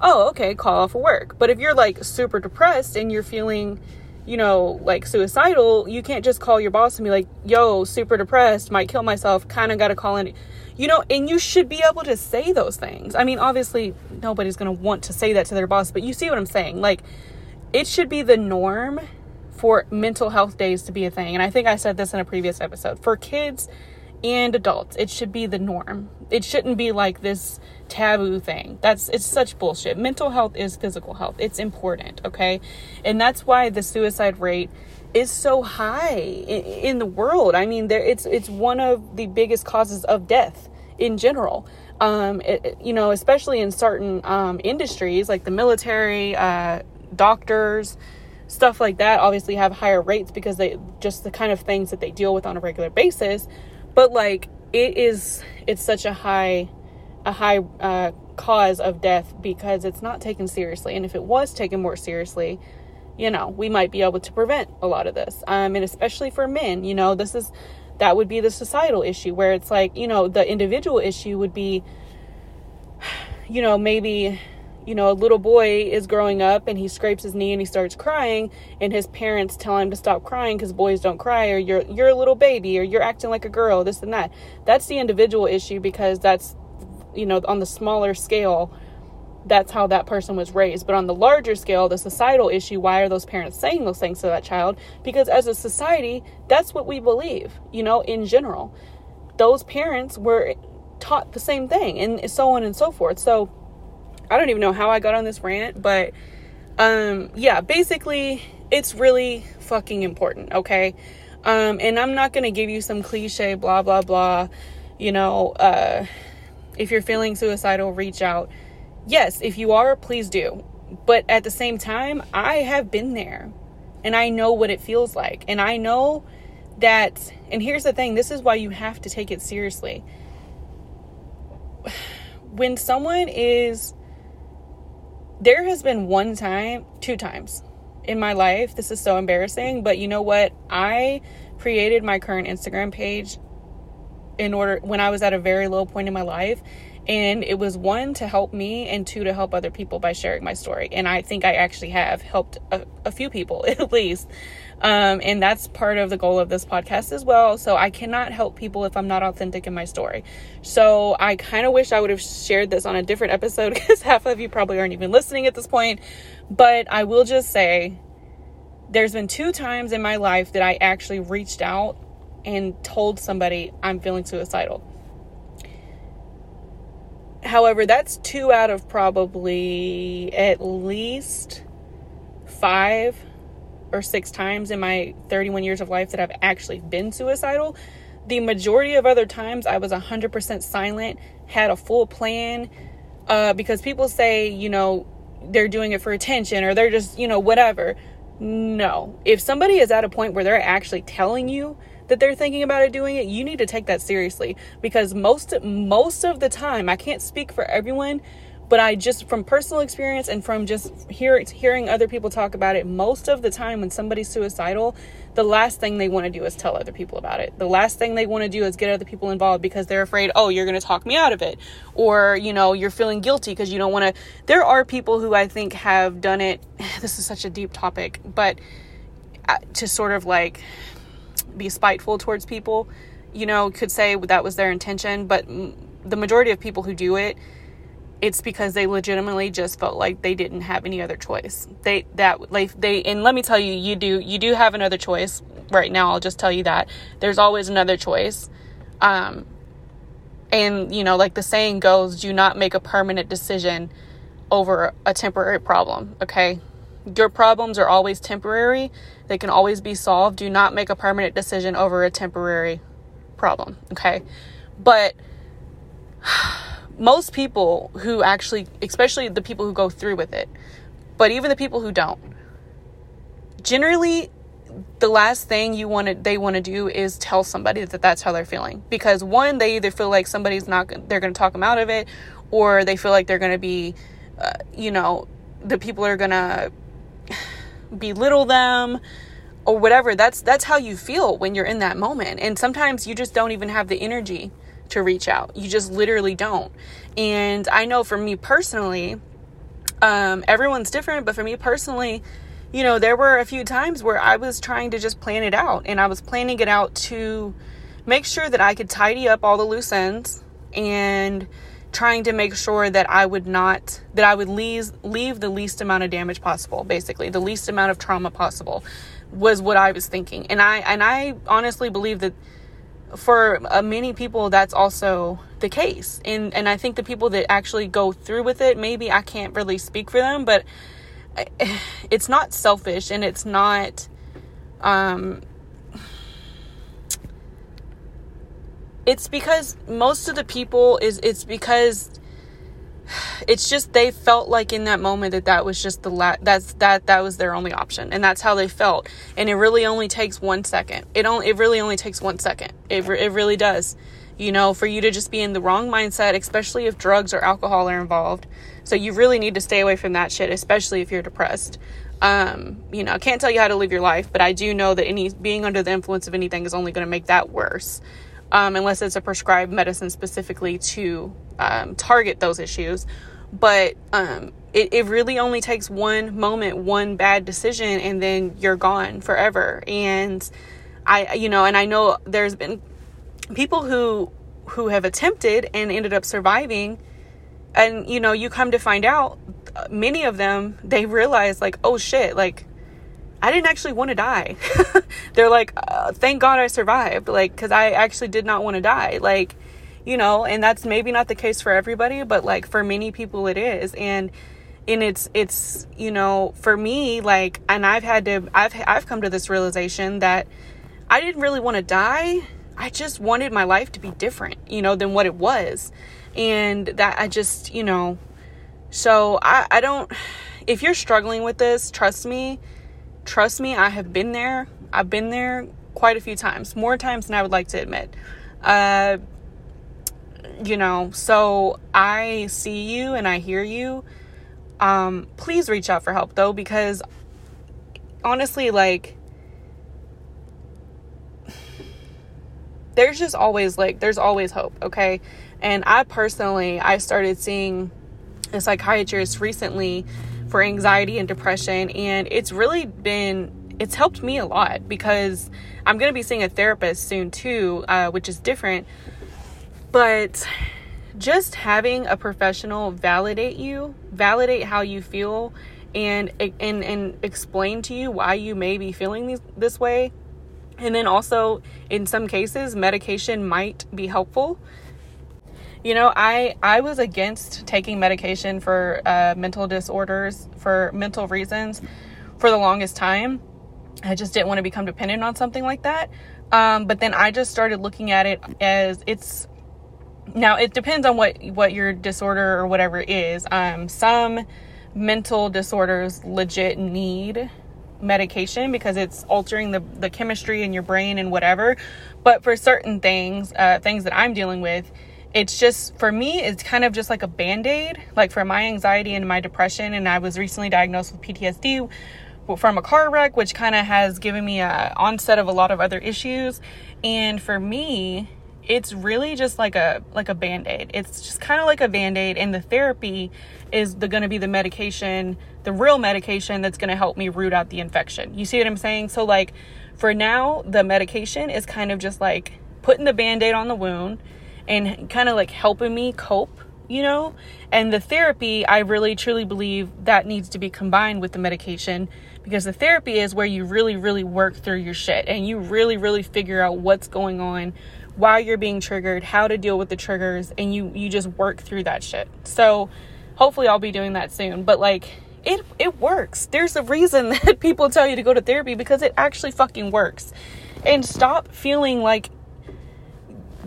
Speaker 1: oh okay call off of work but if you're like super depressed and you're feeling you know like suicidal you can't just call your boss and be like yo super depressed might kill myself kind of got to call in you know and you should be able to say those things i mean obviously nobody's going to want to say that to their boss but you see what i'm saying like it should be the norm for mental health days to be a thing. And I think I said this in a previous episode. For kids and adults, it should be the norm. It shouldn't be like this taboo thing. That's it's such bullshit. Mental health is physical health. It's important, okay? And that's why the suicide rate is so high in, the world. I mean, there it's it's one of the biggest causes of death in general. Um, it, you know, especially in certain um, industries like the military, uh, doctors, stuff like that obviously have higher rates because they just the kind of things that they deal with on a regular basis. But like it is it's such a high a high uh, cause of death because it's not taken seriously. And if it was taken more seriously, you know, we might be able to prevent a lot of this. Um, and especially for men, you know, this is that would be the societal issue where it's like, you know, the individual issue would be, you know, maybe you know, a little boy is growing up and he scrapes his knee and he starts crying and his parents tell him to stop crying cuz boys don't cry or you're you're a little baby or you're acting like a girl, this and that. That's the individual issue because that's you know, on the smaller scale, that's how that person was raised. But on the larger scale, the societal issue, why are those parents saying those things to that child? Because as a society, that's what we believe, you know, in general. Those parents were taught the same thing and so on and so forth. So I don't even know how I got on this rant, but um yeah, basically it's really fucking important, okay? Um and I'm not going to give you some cliche blah blah blah, you know, uh if you're feeling suicidal, reach out. Yes, if you are, please do. But at the same time, I have been there and I know what it feels like. And I know that, and here's the thing this is why you have to take it seriously. When someone is there has been one time, two times in my life. This is so embarrassing, but you know what? I created my current Instagram page in order when I was at a very low point in my life. And it was one to help me and two to help other people by sharing my story. And I think I actually have helped a, a few people at least. Um, and that's part of the goal of this podcast as well. So I cannot help people if I'm not authentic in my story. So I kind of wish I would have shared this on a different episode because half of you probably aren't even listening at this point. But I will just say there's been two times in my life that I actually reached out and told somebody I'm feeling suicidal. However, that's two out of probably at least five or six times in my 31 years of life that I've actually been suicidal. The majority of other times I was 100% silent, had a full plan, uh, because people say, you know, they're doing it for attention or they're just, you know, whatever. No. If somebody is at a point where they're actually telling you that they're thinking about it doing it, you need to take that seriously because most most of the time, I can't speak for everyone, but I just from personal experience and from just hear, hearing other people talk about it, most of the time when somebody's suicidal, the last thing they want to do is tell other people about it. The last thing they want to do is get other people involved because they're afraid, oh, you're going to talk me out of it. Or, you know, you're feeling guilty because you don't want to. There are people who I think have done it. This is such a deep topic, but uh, to sort of like be spiteful towards people, you know, could say that was their intention. But the majority of people who do it, it's because they legitimately just felt like they didn't have any other choice. They that like they and let me tell you, you do you do have another choice right now. I'll just tell you that there's always another choice. Um, and you know, like the saying goes, do not make a permanent decision over a temporary problem. Okay, Your problems are always temporary, they can always be solved. Do not make a permanent decision over a temporary problem, okay? But most people who actually, especially the people who go through with it, but even the people who don't, generally the last thing you want to they want to do is tell somebody that that's how they're feeling because one they either feel like somebody's not they're going to talk them out of it or they feel like they're going to be uh, you know the people are going to belittle them or whatever. That's that's how you feel when you're in that moment. And sometimes you just don't even have the energy to reach out. You just literally don't. And i know for me personally um, everyone's different but for me personally you know, there were a few times where I was trying to just plan it out and I was planning it out to make sure that I could tidy up all the loose ends and trying to make sure that I would not that I would leave leave the least amount of damage possible basically the least amount of trauma possible was what I was thinking. And I and I honestly believe that for uh, many people that's also the case. And and I think the people that actually go through with it maybe I can't really speak for them but it's not selfish and it's not um it's because most of the people is it's because it's just they felt like in that moment that that was just the la- that's that that was their only option and that's how they felt. And it really only takes one second. It only it really only takes one second. It, it really does. You know for you to just be in the wrong mindset especially if drugs or alcohol are involved. So you really need to stay away from that shit, especially if you're depressed. Um, you know, I can't tell you how to live your life, but I do know that any being under the influence of anything is only going to make that worse. Um, unless it's a prescribed medicine specifically to um, target those issues. But um, it, it really only takes one moment, one bad decision, and then you're gone forever. And I, you know, and I know there's been people who who have attempted and ended up surviving and you know you come to find out many of them they realize like oh shit like i didn't actually want to die. They're like uh, thank god i survived like because i actually did not want to die like you know and that's maybe not the case for everybody but like for many people it is and and it's it's you know for me like and i've had to i've i've come to this realization that i didn't really want to die i just wanted my life to be different you know than what it was and that I just, you know, so I, I don't, if you're struggling with this, trust me, trust me, I have been there. I've been there quite a few times, more times than I would like to admit. Uh, you know, so I see you and I hear you. Um, please reach out for help though, because honestly, like, there's just always like, there's always hope, okay? And I personally, I started seeing a psychiatrist recently for anxiety and depression, and it's really been it's helped me a lot because I'm going to be seeing a therapist soon too, uh, which is different. But just having a professional validate you, validate how you feel, and and and explain to you why you may be feeling these, this way, and then also in some cases medication might be helpful you know, I I was against taking medication for uh, mental disorders for mental reasons for the longest time. I just didn't want to become dependent on something like that. Um, but then I just started looking at it as it's now it depends on what what your disorder or whatever is. Um, some mental disorders legit need medication because it's altering the, the chemistry in your brain and whatever. But for certain things, uh, things that I'm dealing with, it's just for me it's kind of just like a band-aid like for my anxiety and my depression. And i was recently diagnosed with ptsd from a car wreck which kind of has given me a onset of a lot of other issues. And for me it's really just like a like a band-aid. It's just kind of like a band-aid. And the therapy is the going to be the medication the real medication that's going to help me root out the infection. You see what i'm saying? So like for now the medication is kind of just like putting the band-aid on the wound and kind of like helping me cope, you know? And the therapy, I really truly believe that needs to be combined with the medication because the therapy is where you really, really work through your shit and you really, really figure out what's going on, why you're being triggered, how to deal with the triggers, and you you just work through that shit. So hopefully I'll be doing that soon. But like it it works. There's a reason that people tell you to go to therapy because it actually fucking works. And stop feeling like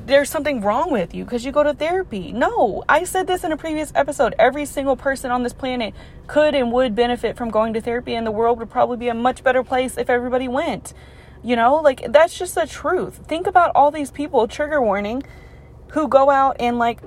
Speaker 1: there's something wrong with you because you go to therapy. No, I said this in a previous episode. Every single person on this planet could and would benefit from going to therapy, and the world would probably be a much better place if everybody went. You know, like that's just the truth. Think about all these people, trigger warning, who go out and like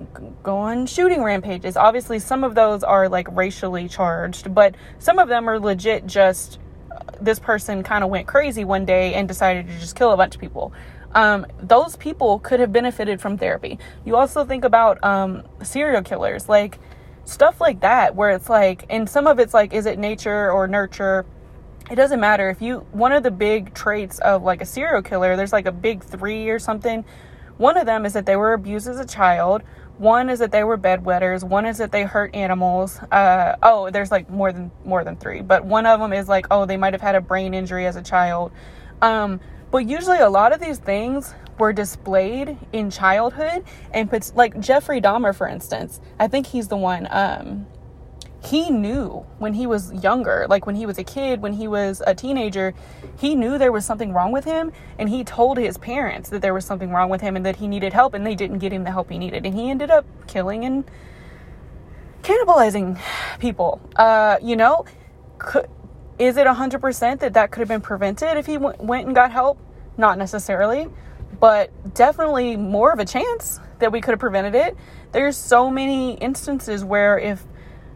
Speaker 1: go on shooting rampages. Obviously, some of those are like racially charged, but some of them are legit just uh, this person kind of went crazy one day and decided to just kill a bunch of people. Um, those people could have benefited from therapy. You also think about um, serial killers, like stuff like that, where it's like, and some of it's like, is it nature or nurture? It doesn't matter. If you, one of the big traits of like a serial killer, there's like a big three or something one of them is that they were abused as a child. One is that they were bedwetters. One is that they hurt animals. Uh, oh, there's like more than more than three, but one of them is like, oh, they might have had a brain injury as a child. Um, but usually, a lot of these things were displayed in childhood, and puts like Jeffrey Dahmer, for instance. I think he's the one. Um, he knew when he was younger, like when he was a kid, when he was a teenager, he knew there was something wrong with him and he told his parents that there was something wrong with him and that he needed help and they didn't get him the help he needed and he ended up killing and cannibalizing people. Uh, you know, could, is it 100% that that could have been prevented if he w- went and got help? Not necessarily, but definitely more of a chance that we could have prevented it. There's so many instances where if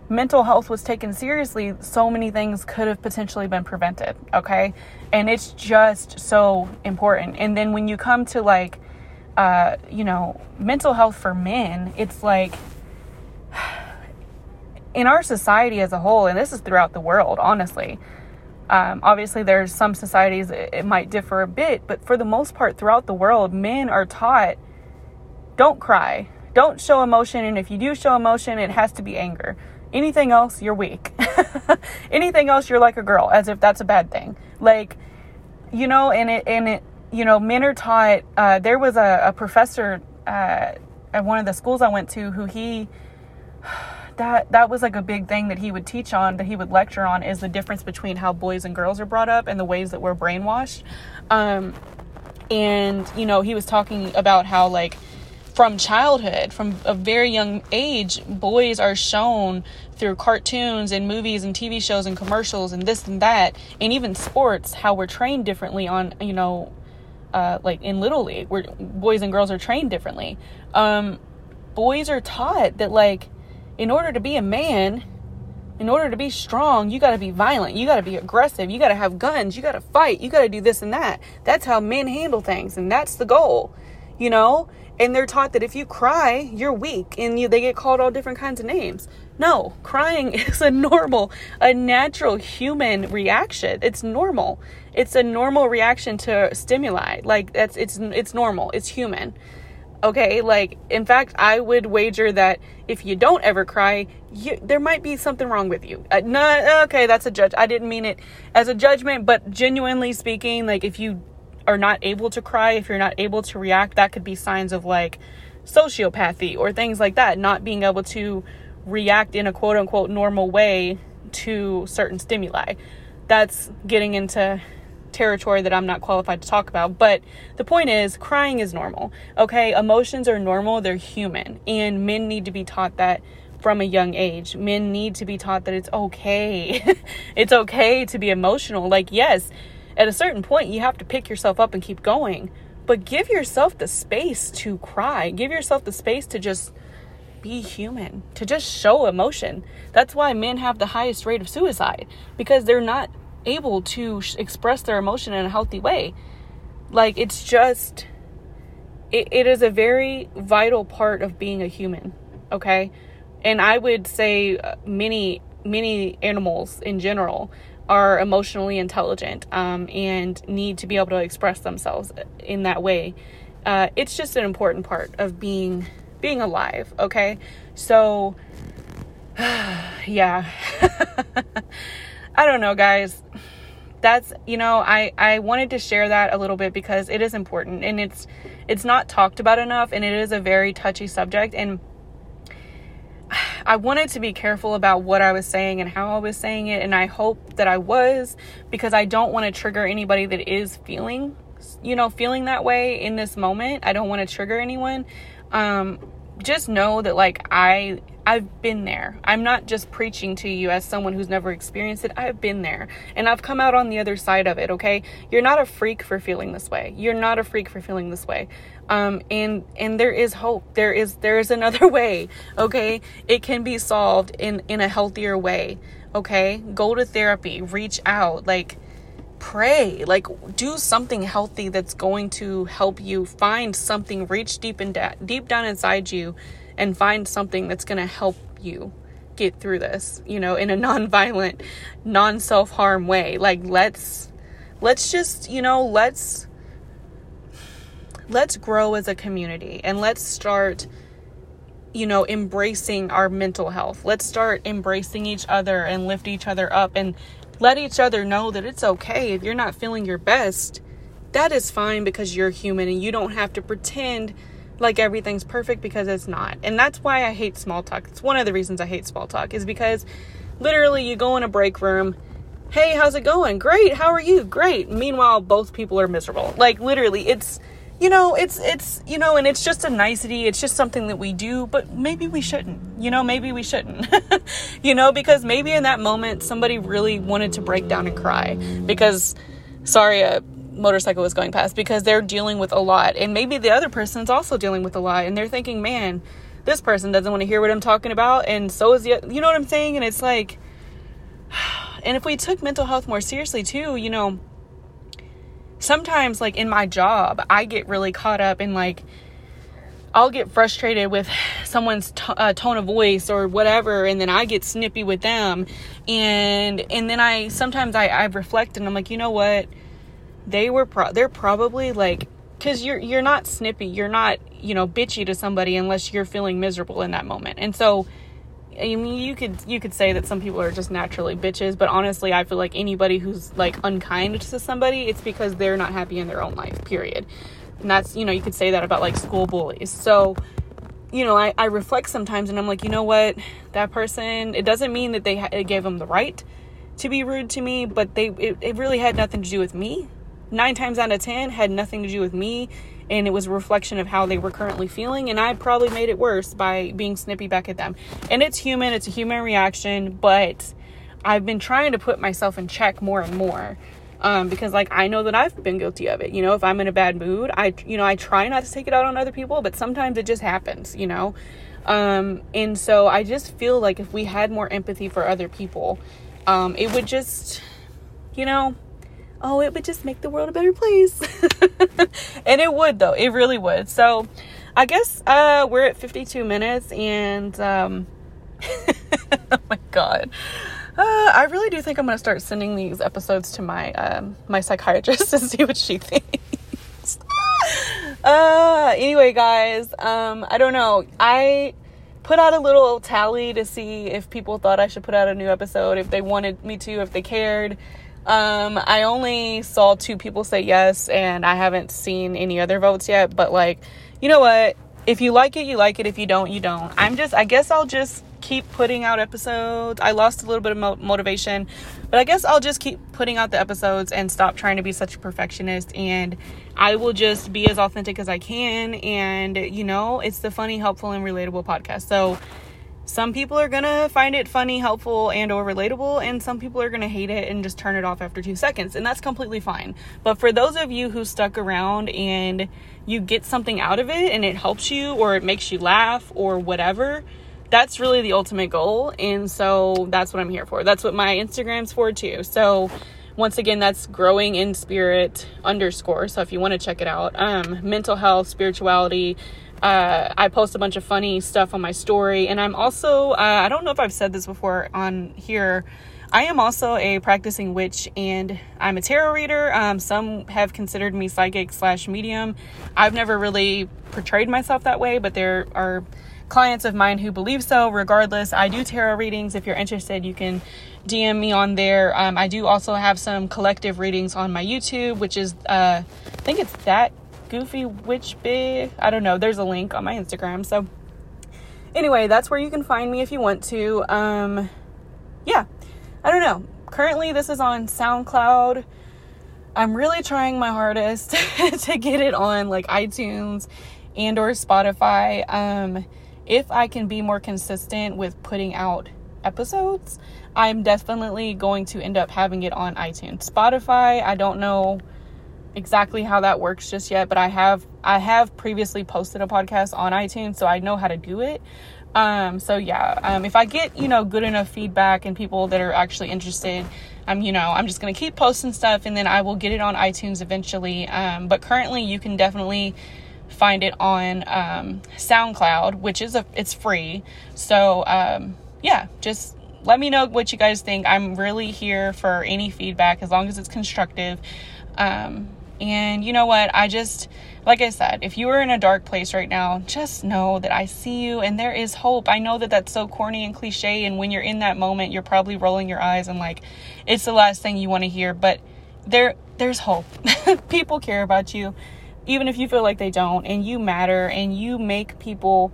Speaker 1: mental health was taken seriously, so many things could have potentially been prevented. Okay. And it's just so important. And then when you come to like, uh, you know, mental health for men, it's like in our society as a whole, and this is throughout the world, honestly. Um, obviously, there's some societies it might differ a bit, but for the most part, throughout the world, men are taught don't cry, don't show emotion, and if you do show emotion, it has to be anger. Anything else, you're weak. Anything else, you're like a girl, as if that's a bad thing. Like, you know, and it, and it, you know, men are taught. Uh, there was a, a professor uh, at one of the schools I went to who he, that that was like a big thing that he would teach on, that he would lecture on, is the difference between how boys and girls are brought up and the ways that we're brainwashed. Um, and you know, he was talking about how like from childhood, from a very young age, boys are shown through cartoons and movies and TV shows and commercials and this and that, and even sports, how we're trained differently on, you know, uh, like in Little League, where boys and girls are trained differently. Um, boys are taught that, like, in order to be a man, in order to be strong, you got to be violent. You got to be aggressive. You got to have guns. You got to fight. You got to do this and that. That's how men handle things, and that's the goal, you know? and they're taught that if you cry, you're weak and you, they get called all different kinds of names. No, crying is a normal, a natural human reaction. It's normal. It's a normal reaction to stimuli. Like that's it's it's normal. It's human. Okay, like in fact, I would wager that if you don't ever cry, you, there might be something wrong with you. Uh, no, okay, that's a judge. I didn't mean it as a judgment, but genuinely speaking, like if you are not able to cry, if you're not able to react, that could be signs of like sociopathy or things like that, not being able to react in a quote unquote normal way to certain stimuli. That's getting into territory that I'm not qualified to talk about. But the point is, crying is normal. Okay, emotions are normal, they're human, and men need to be taught that from a young age. Men need to be taught that it's okay. it's okay to be emotional. Like, yes, at a certain point, you have to pick yourself up and keep going. But give yourself the space to cry. Give yourself the space to just be human, to just show emotion. That's why men have the highest rate of suicide because they're not able to sh- express their emotion in a healthy way. Like, it's just, it, it is a very vital part of being a human, okay? And I would say uh, many, many animals in general are emotionally intelligent um, and need to be able to express themselves in that way. Uh, it's just an important part of being being alive. Okay, so yeah, I don't know, guys. That's you know I I wanted to share that a little bit because it is important and it's it's not talked about enough and it is a very touchy subject and I wanted to be careful about what I was saying and how I was saying it. And I hope that I was because I don't want to trigger anybody that is feeling, you know, feeling that way in this moment. I don't want to trigger anyone. Um, just know that like I I've been there. I'm not just preaching to you as someone who's never experienced it. I've been there and I've come out on the other side of it, okay? You're not a freak for feeling this way. You're not a freak for feeling this way. Um and and there is hope. There is there is another way, okay? It can be solved in in a healthier way, okay? Go to therapy, reach out, like pray like do something healthy that's going to help you find something reach deep and da- deep down inside you and find something that's going to help you get through this, you know, in a non-violent, non-self-harm way. Like let's let's just, you know, let's let's grow as a community and let's start you know, embracing our mental health. Let's start embracing each other and lift each other up and let each other know that it's okay if you're not feeling your best. That is fine because you're human and you don't have to pretend like everything's perfect because it's not. And that's why I hate small talk. It's one of the reasons I hate small talk is because literally you go in a break room, "Hey, how's it going?" "Great. How are you?" "Great." Meanwhile, both people are miserable. Like literally, it's you know, it's it's you know, and it's just a nicety. It's just something that we do, but maybe we shouldn't. You know, maybe we shouldn't. you know, because maybe in that moment somebody really wanted to break down and cry because sorry, a motorcycle was going past because they're dealing with a lot and maybe the other person's also dealing with a lot and they're thinking man this person doesn't want to hear what i'm talking about and so is the you know what i'm saying and it's like and if we took mental health more seriously too you know sometimes like in my job i get really caught up in like I'll get frustrated with someone's t- uh, tone of voice or whatever, and then I get snippy with them, and and then I sometimes I, I reflect and I'm like, you know what? they were pro- they're probably like because you're you're not snippy. You're not you know bitchy to somebody unless you're feeling miserable in that moment. And so I mean, you could you could say that some people are just naturally bitches, but honestly, I feel like anybody who's like unkind to somebody, it's because they're not happy in their own life. Period. And that's you know you could say that about like school bullies. So, you know, I, I reflect sometimes, and I'm like, you know what, that person. It doesn't mean that they ha- gave them the right to be rude to me, but they it, it really had nothing to do with me nine times out of ten had nothing to do with me and it was a reflection of how they were currently feeling and i probably made it worse by being snippy back at them. And it's human it's a human reaction but i've been trying to put myself in check more and more um, because like i know that i've been guilty of it you know? If i'm in a bad mood i you know i try not to take it out on other people but sometimes it just happens you know? Um, and so i just feel like if we had more empathy for other people um, it would just you know oh, it would just make the world a better place. and it would, though. It really would. So I guess uh, we're at 52 minutes, and um, oh my God. Uh, I really do think I'm going to start sending these episodes to my um, my psychiatrist to see what she thinks. uh, anyway, guys, um, I don't know. I put out a little tally to see if people thought I should put out a new episode, if they wanted me to, if they cared. Um, I only saw two people say yes, and I haven't seen any other votes yet. But, like, you know what? If you like it, you like it. If you don't, you don't. I'm just, I guess I'll just keep putting out episodes. I lost a little bit of mo- motivation, but I guess I'll just keep putting out the episodes and stop trying to be such a perfectionist. And I will just be as authentic as I can. And, you know, it's the funny, helpful, and relatable podcast. So, some people are gonna find it funny helpful and or relatable and some people are gonna hate it and just turn it off after two seconds and that's completely fine. But for those of you who stuck around and you get something out of it and it helps you or it makes you laugh or whatever that's really the ultimate goal and so that's what i'm here for. That's what my instagram's for too. So once again that's growing in spirit underscore so if you want to check it out um mental health spirituality uh, I post a bunch of funny stuff on my story, and I'm also, uh, I don't know if I've said this before on here. I am also a practicing witch and I'm a tarot reader. Um, some have considered me psychic slash medium. I've never really portrayed myself that way, but there are clients of mine who believe so. Regardless, I do tarot readings. If you're interested, you can DM me on there. Um, I do also have some collective readings on my YouTube, which is, uh, I think it's that Goofy Witch Big. I don't know. There's a link on my Instagram. So anyway, that's where you can find me if you want to. Um, yeah, I don't know. Currently, this is on SoundCloud. I'm really trying my hardest to get it on like iTunes and or Spotify. Um, if I can be more consistent with putting out episodes, I'm definitely going to end up having it on iTunes. Spotify, I don't know exactly how that works just yet, but I have I have previously posted a podcast on iTunes, so I know how to do it. Um, so yeah, um, if I get you know good enough feedback and people that are actually interested, I'm you know I'm just gonna keep posting stuff and then I will get it on iTunes eventually. Um, but currently, you can definitely find it on um, SoundCloud, which is a it's free. So um, yeah, just let me know what you guys think. I'm really here for any feedback as long as it's constructive. Um, and you know what? I just, like I said, if you are in a dark place right now, just know that I see you and there is hope. I know that that's so corny and cliche. And when you're in that moment, you're probably rolling your eyes and like, it's the last thing you want to hear. But there, there's hope. people care about you, even if you feel like they don't. And you matter and you make people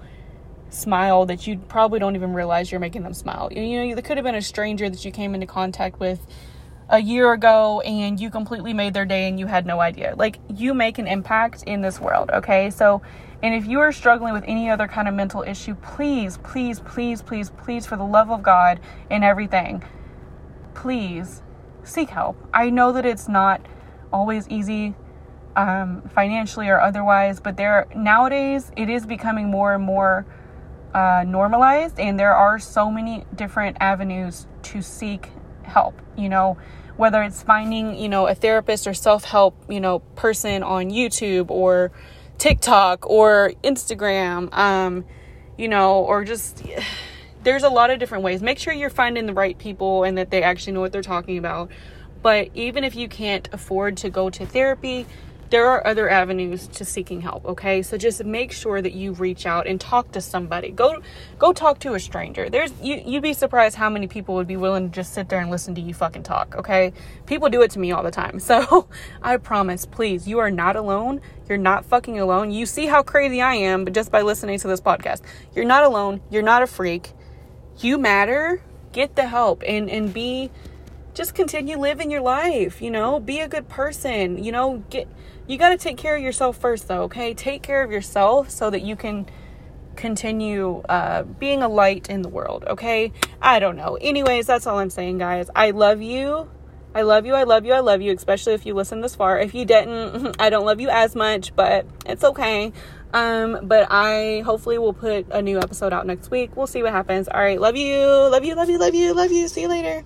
Speaker 1: smile that you probably don't even realize you're making them smile. You know, there could have been a stranger that you came into contact with a year ago and you completely made their day and you had no idea. Like you make an impact in this world, okay? So, and if you are struggling with any other kind of mental issue, please, please, please, please, please, for the love of God and everything, please seek help. I know that it's not always easy um, financially or otherwise, but there nowadays it is becoming more and more uh, normalized, and there are so many different avenues to seek help. You know, whether it's finding, you know, a therapist or self help, you know, person on YouTube or TikTok or Instagram, um, you know, or just there's a lot of different ways. Make sure you're finding the right people and that they actually know what they're talking about. But even if you can't afford to go to therapy, there are other avenues to seeking help okay? So just make sure that you reach out and talk to somebody. Go go talk to a stranger. There's you you'd be surprised how many people would be willing to just sit there and listen to you fucking talk okay? People do it to me all the time. So i promise please you are not alone. You're not fucking alone. You see how crazy i am but just by listening to this podcast. You're not alone. You're not a freak. You matter. Get the help and and be just continue living your life you know? Be a good person you know? Get you got to take care of yourself first, though, okay? Take care of yourself so that you can continue uh, being a light in the world, okay? I don't know. Anyways, that's all I'm saying, guys. I love you. I love you. I love you. I love you, especially if you listen this far. If you didn't, I don't love you as much, but it's okay. Um, but I hopefully will put a new episode out next week. We'll see what happens. All right. Love you. Love you. Love you. Love you. Love you. See you later.